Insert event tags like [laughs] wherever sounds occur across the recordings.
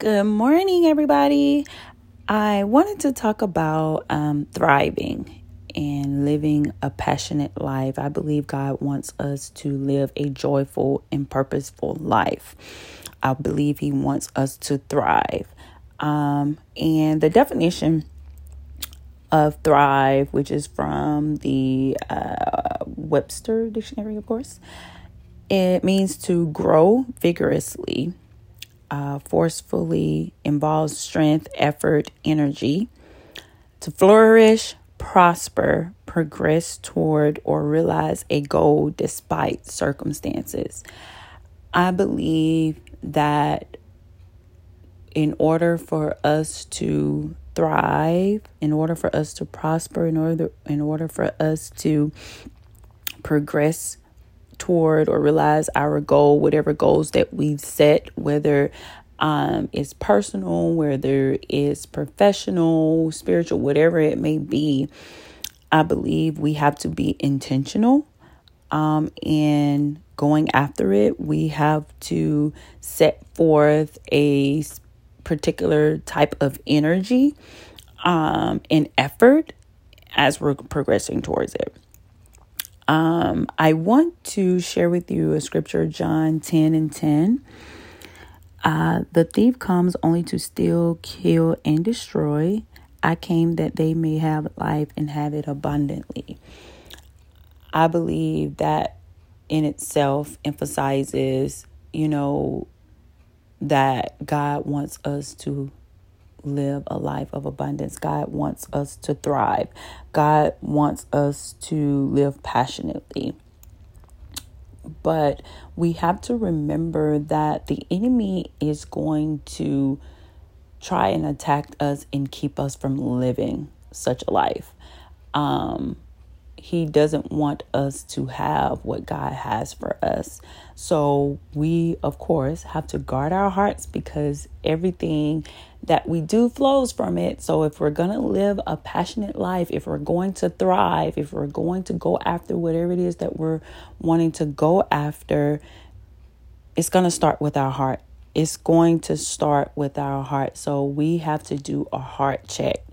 Good morning, everybody. I wanted to talk about um, thriving and living a passionate life. I believe God wants us to live a joyful and purposeful life. I believe He wants us to thrive. Um, and the definition of thrive, which is from the uh, Webster Dictionary, of course, it means to grow vigorously uh, forcefully involves strength, effort, energy. To flourish, prosper, progress toward, or realize a goal despite circumstances. I believe that in order for us to thrive, in order for us to prosper, in order in order for us to progress toward or realize our goal, whatever goals that we've set, whether um, it's personal, whether it's professional, spiritual, whatever it may be, I believe we have to be intentional um, in going after it. We have to set forth a particular type of energy um, and effort as we're progressing towards it. Um, I want to share with you a scripture, John 10 and 10. Uh, the thief comes only to steal, kill, and destroy. I came that they may have life and have it abundantly. I believe that in itself emphasizes, you know, that God wants us to live a life of abundance. God wants us to thrive. God wants us to live passionately. But we have to remember that the enemy is going to try and attack us and keep us from living such a life. Um, he doesn't want us to have what God has for us. So we, of course, have to guard our hearts because everything that we do flows from it. So if we're going to live a passionate life, if we're going to thrive, if we're going to go after whatever it is that we're wanting to go after, it's going to start with our heart. It's going to start with our heart. So we have to do a heart check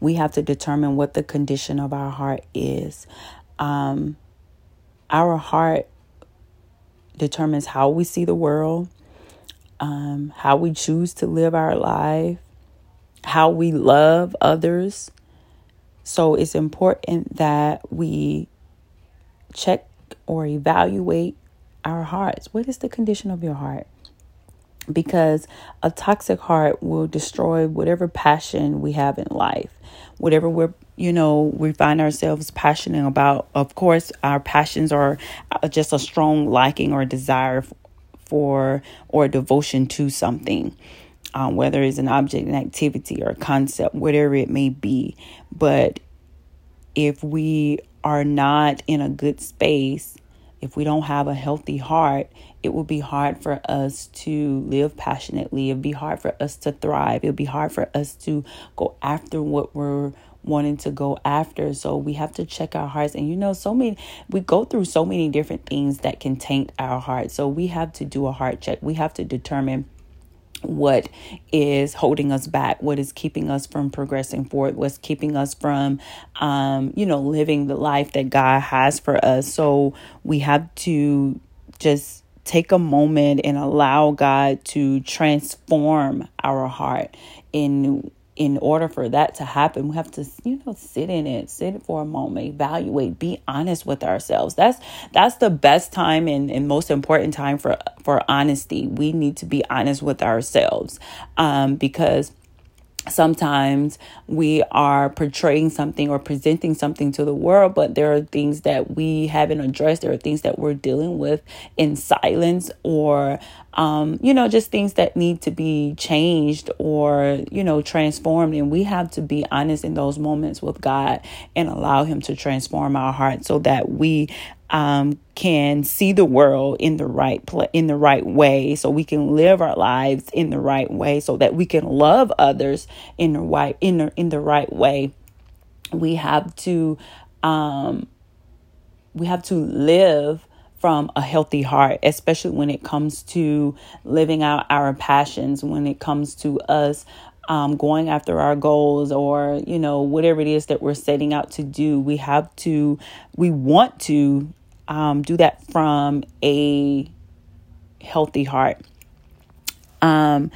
we have to determine what the condition of our heart is. Um, our heart determines how we see the world, um, how we choose to live our life, how we love others. So it's important that we check or evaluate our hearts. What is the condition of your heart? Because a toxic heart will destroy whatever passion we have in life. Whatever we're you know we find ourselves passionate about of course our passions are uh, just a strong liking or desire for or devotion to something um, whether it's an object an activity or a concept whatever it may be. But if we are not in a good space if we don't have a healthy heart, it will be hard for us to live passionately. It'll be hard for us to thrive. It'll be hard for us to go after what we're wanting to go after. So we have to check our hearts. And you know, so many, we go through so many different things that can taint our heart. So we have to do a heart check. We have to determine what is holding us back what is keeping us from progressing forward what's keeping us from um you know living the life that god has for us so we have to just take a moment and allow god to transform our heart in in order for that to happen, we have to, you know, sit in it, sit for a moment, evaluate, be honest with ourselves. That's that's the best time and, and most important time for for honesty. We need to be honest with ourselves. Um, because sometimes we are portraying something or presenting something to the world, but there are things that we haven't addressed. There are things that we're dealing with in silence or, um, you know, just things that need to be changed or, you know, transformed. And we have to be honest in those moments with God and allow Him to transform our hearts so that we um, can see the world in the right pl- in the right way, so we can live our lives in the right way, so that we can love others in the right in the, in the right way. We have to um, we have to live from a healthy heart, especially when it comes to living out our passions, when it comes to us um, going after our goals or, you know, whatever it is that we're setting out to do. We have to, we want to um, do that from a healthy heart. Um,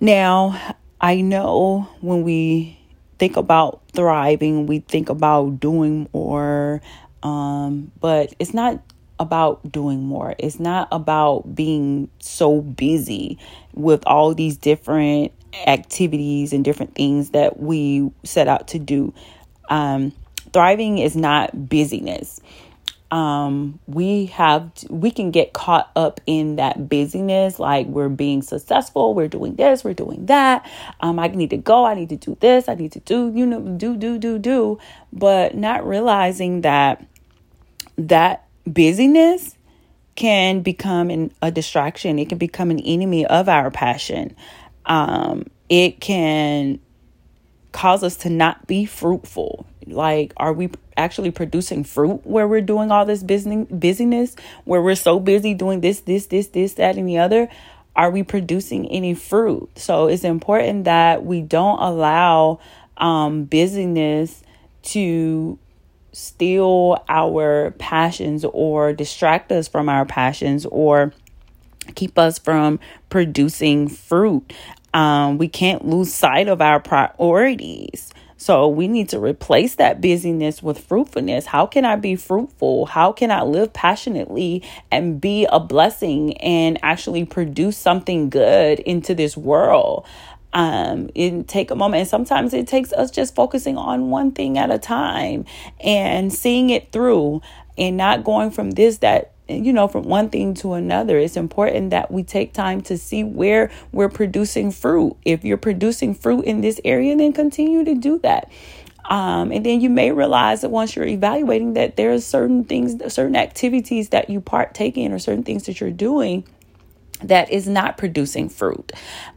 now, I know when we think about thriving, we think about doing more, um, but it's not about doing more. It's not about being so busy with all these different activities and different things that we set out to do. Um, thriving is not busyness. Um, we have we can get caught up in that busyness, like we're being successful, we're doing this, we're doing that. Um, I need to go, I need to do this, I need to do you know do do do do, but not realizing that that busyness can become an, a distraction. It can become an enemy of our passion. Um, it can cause us to not be fruitful. Like, are we actually producing fruit where we're doing all this business busyness, where we're so busy doing this, this, this, this, that, and the other? Are we producing any fruit? So it's important that we don't allow um, busyness to steal our passions or distract us from our passions or keep us from producing fruit. Um, we can't lose sight of our priorities. So we need to replace that busyness with fruitfulness. How can I be fruitful? How can I live passionately and be a blessing and actually produce something good into this world? Um and take a moment. And sometimes it takes us just focusing on one thing at a time and seeing it through and not going from this that you know from one thing to another. It's important that we take time to see where we're producing fruit. If you're producing fruit in this area then continue to do that. Um, and then you may realize that once you're evaluating that there are certain things certain activities that you partake in or certain things that you're doing that is not producing fruit.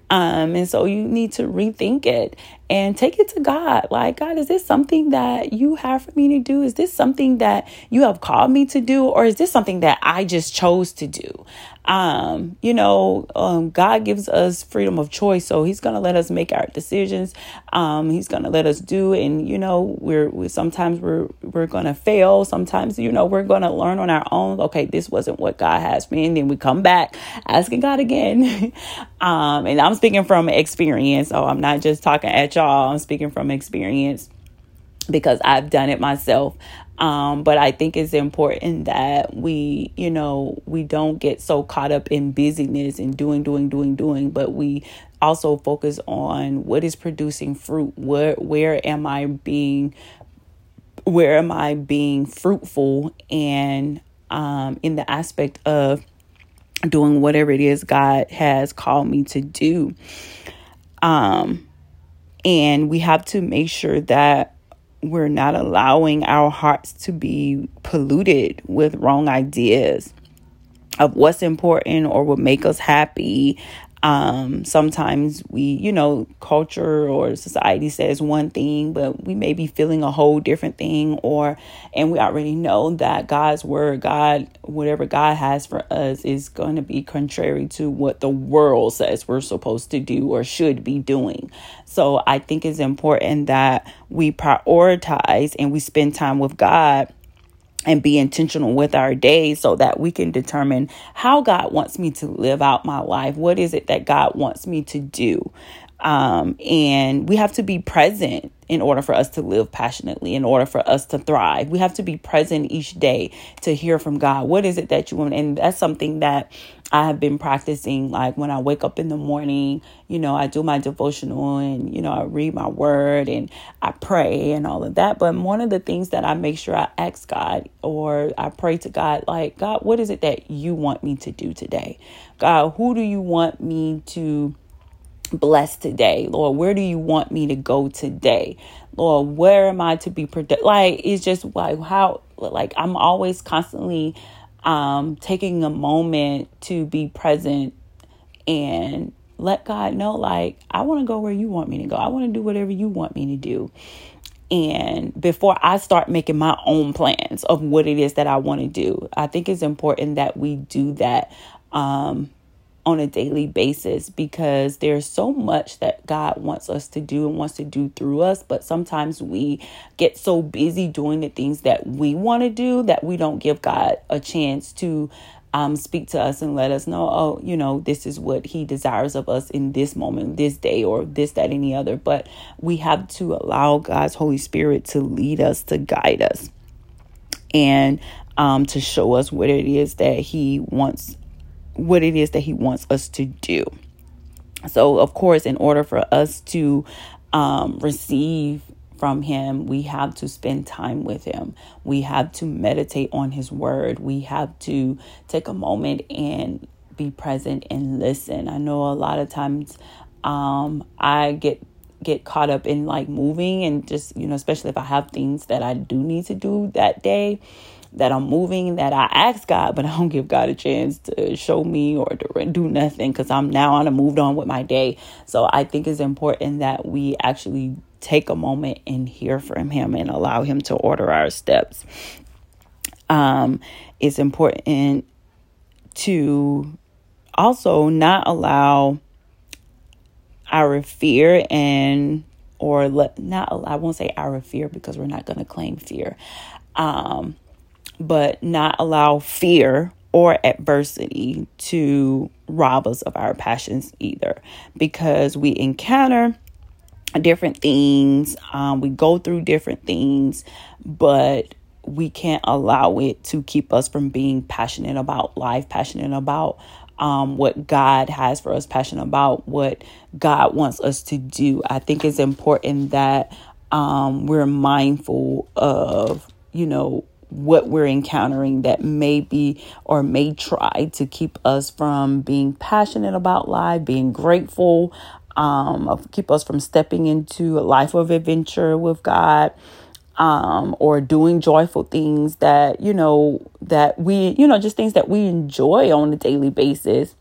Um, and so you need to rethink it and take it to God. Like, God, is this something that you have for me to do? Is this something that you have called me to do? Or is this something that I just chose to do? Um, you know, um, God gives us freedom of choice, so He's gonna let us make our decisions. Um, he's gonna let us do, and you know, we're we, sometimes we're we're gonna fail. Sometimes, you know, we're gonna learn on our own. Okay, this wasn't what God has me, and then we come back asking God again. [laughs] um, and I'm speaking from experience, so I'm not just talking at y'all. I'm speaking from experience because I've done it myself. Um, but I think it's important that we, you know, we don't get so caught up in busyness and doing, doing, doing, doing, but we also focus on what is producing fruit. Where where am I being where am I being fruitful and um, in the aspect of doing whatever it is God has called me to do. Um, and we have to make sure that we're not allowing our hearts to be polluted with wrong ideas of what's important or what make us happy um, sometimes we, you know, culture or society says one thing, but we may be feeling a whole different thing, or, and we already know that God's word, God, whatever God has for us is going to be contrary to what the world says we're supposed to do or should be doing. So I think it's important that we prioritize and we spend time with God and be intentional with our days so that we can determine how God wants me to live out my life. What is it that God wants me to do? Um, and we have to be present in order for us to live passionately, in order for us to thrive. We have to be present each day to hear from God. What is it that you want? And that's something that I have been practicing. Like when I wake up in the morning, you know, I do my devotional and, you know, I read my word and I pray and all of that. But one of the things that I make sure I ask God or I pray to God, like, God, what is it that you want me to do today? God, who do you want me to bless today? Lord, where do you want me to go today? Lord, where am I to be productive? Like, it's just like how, like, I'm always constantly um, taking a moment to be present and let God know, like, I want to go where you want me to go. I want to do whatever you want me to do. and before I start making my own plans of what it is that I want to do. I think it's important that we do that um, on a daily basis because there's so much that God wants us to do and wants to do through us, but sometimes we get so busy doing the things that we want to do that we don't give God a chance to um, speak to us and let us know, oh, you know, this is what He desires of us in this moment, this day, or this, that, any other. But we have to allow God's Holy Spirit to lead us, to guide us, and um, to show us what it is that He wants, what it is that He wants us to do. So, of course, in order for us to um, receive from Him, we have to spend time with Him. We have to meditate on His Word. We have to take a moment and be present and listen. I know a lot of times um, I get get caught up in like moving and just you know especially if I have things that I do need to do that day that I'm moving that I ask God, but I don't give God a chance to show me or to do nothing because I'm now on a moved on with my day. So I think it's important that we actually take a moment and hear from Him and allow Him to order our steps. Um, it's important to also not allow our fear and or let not I won't say our fear because we're not going to claim fear. Um, but not allow fear or adversity to rob us of our passions either because we encounter different things, um, we go through different things, but we can't allow it to keep us from being passionate about life, passionate about um, what God has for us, passionate about what God wants us to do. I think it's important that um, we're mindful of, you know, what we're encountering that may be or may try to keep us from being passionate about life, being grateful, um, keep us from stepping into a life of adventure with God. Um, or doing joyful things that you know that we you know just things that we enjoy on a daily basis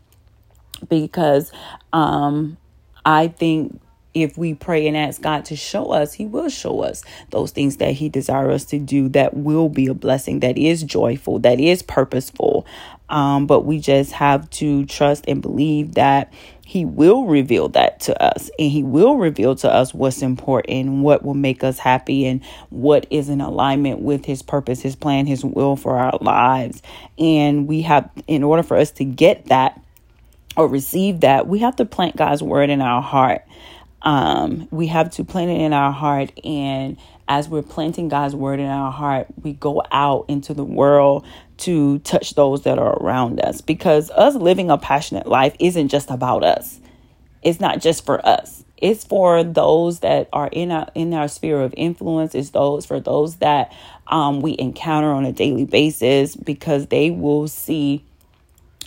because um, I think if we pray and ask God to show us, He will show us those things that He desires us to do that will be a blessing, that is joyful, that is purposeful. Um, but we just have to trust and believe that He will reveal that to us and He will reveal to us what's important, what will make us happy, and what is in alignment with His purpose, His plan, His will for our lives. And we have, in order for us to get that, or receive that, we have to plant God's word in our heart um, we have to plant it in our heart. And as we're planting God's word in our heart, we go out into the world to touch those that are around us. Because us living a passionate life isn't just about us, it's not just for us. It's for those that are in our in our sphere of influence. It's those for those that um, we encounter on a daily basis because they will see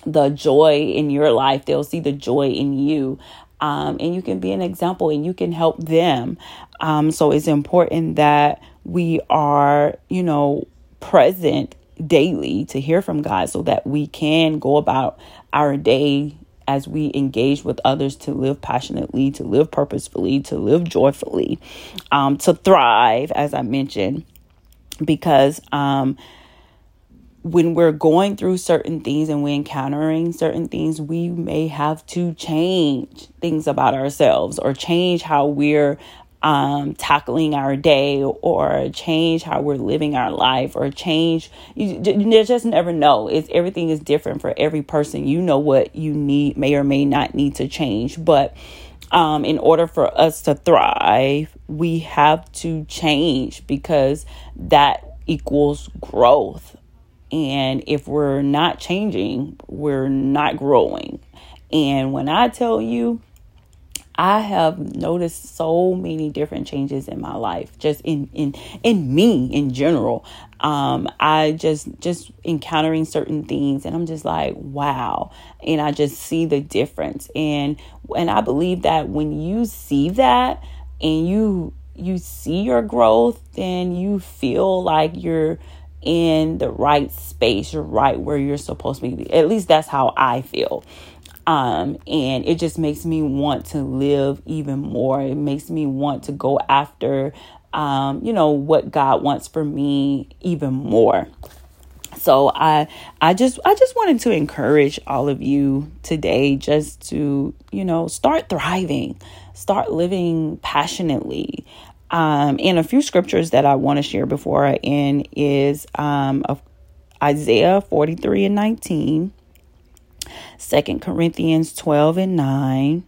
the joy in your life. They'll see the joy in you um, and you can be an example and you can help them. Um, so it's important that we are, you know, present daily to hear from God so that we can go about our day as we engage with others to live passionately, to live purposefully, to live joyfully, um, to thrive, as I mentioned, because um, when we're going through certain things and we're encountering certain things, we may have to change things about ourselves or change how we're um, tackling our day or change how we're living our life or change. You, you just never know. It's everything is different for every person. You know what you need, may or may not need to change, but. Um, in order for us to thrive, we have to change because that equals growth. And if we're not changing, we're not growing. And when I tell you, I have noticed so many different changes in my life, just in in in me in general. Um, I just just encountering certain things, and I'm just like, wow, and I just see the difference. And and I believe that when you see that, and you you see your growth, then you feel like you're in the right space. You're right where you're supposed to be. At least that's how I feel. Um, and it just makes me want to live even more. It makes me want to go after um, you know, what God wants for me even more. So I I just I just wanted to encourage all of you today just to, you know, start thriving, start living passionately. Um, and a few scriptures that I want to share before I end is um, Isaiah 43 and 19, 2 Corinthians 12 and 9,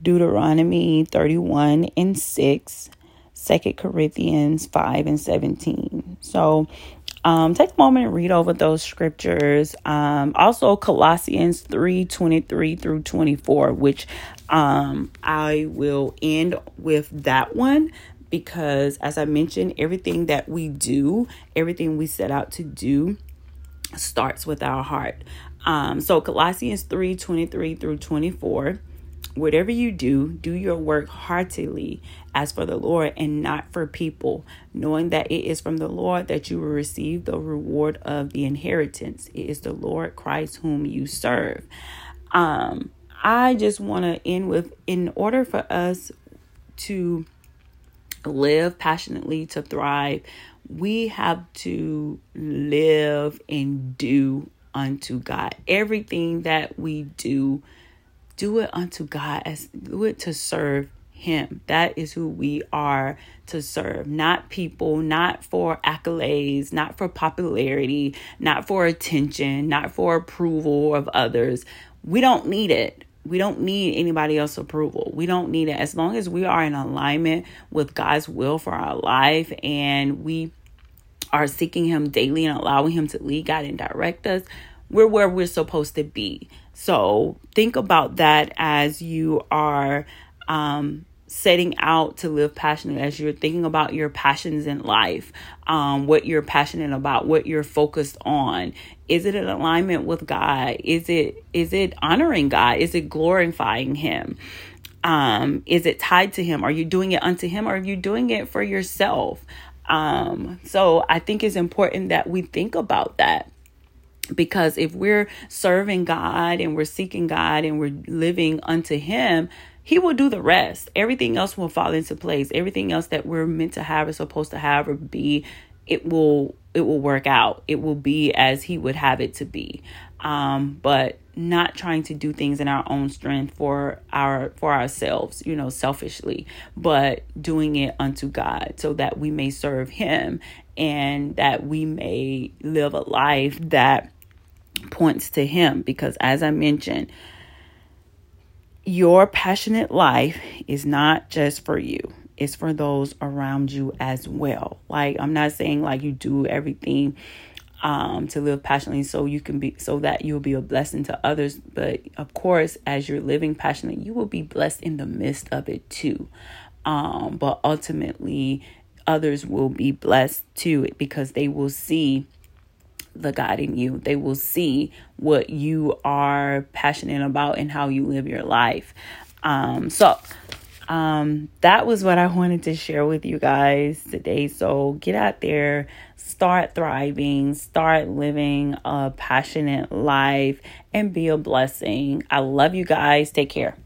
Deuteronomy 31 and 6, 2 Corinthians 5 and 17. So um, take a moment and read over those scriptures. Um, also, Colossians 3 23 through 24, which um, I will end with that one because, as I mentioned, everything that we do, everything we set out to do, starts with our heart. Um, so, Colossians 3 23 through 24 Whatever you do, do your work heartily as for the Lord and not for people, knowing that it is from the Lord that you will receive the reward of the inheritance. It is the Lord Christ whom you serve. Um, I just want to end with in order for us to live passionately, to thrive, we have to live and do unto God. Everything that we do do it unto God as do it to serve him. That is who we are to serve, not people, not for accolades, not for popularity, not for attention, not for approval of others. We don't need it. We don't need anybody else's approval. We don't need it. As long as we are in alignment with God's will for our life and we are seeking Him daily and allowing Him to lead, God, and direct us, we're where we're supposed to be. So think about that as you are um, setting out to live passionately, as you're thinking about your passions in life, um, what you're passionate about, what you're focused on. Is it in alignment with God? Is it is it honoring God? Is it glorifying Him? Um, is it tied to Him? Are you doing it unto Him, or are you doing it for yourself? Um, so I think it's important that we think about that because if we're serving God and we're seeking God and we're living unto Him, He will do the rest. Everything else will fall into place. Everything else that we're meant to have or supposed to have or be, it will it will work out. It will be as He would have it to be. Um, but not trying to do things in our own strength for our for ourselves, you know, selfishly, but doing it unto God so that we may serve Him and that we may live a life that points to Him because, as I mentioned, your passionate life is not just for you, it's for those around you as well. Like, I'm not saying like you do everything um, to live passionately so you can be so that you'll be a blessing to others but of course as you're living passionately you will be blessed in the midst of it too um, but ultimately others will be blessed too because they will see the God in you. They will see what you are passionate about and how you live your life. Um, so, um, that was what I wanted to share with you guys today. So, get out there, start thriving, start living a passionate life, and be a blessing. I love you guys. Take care.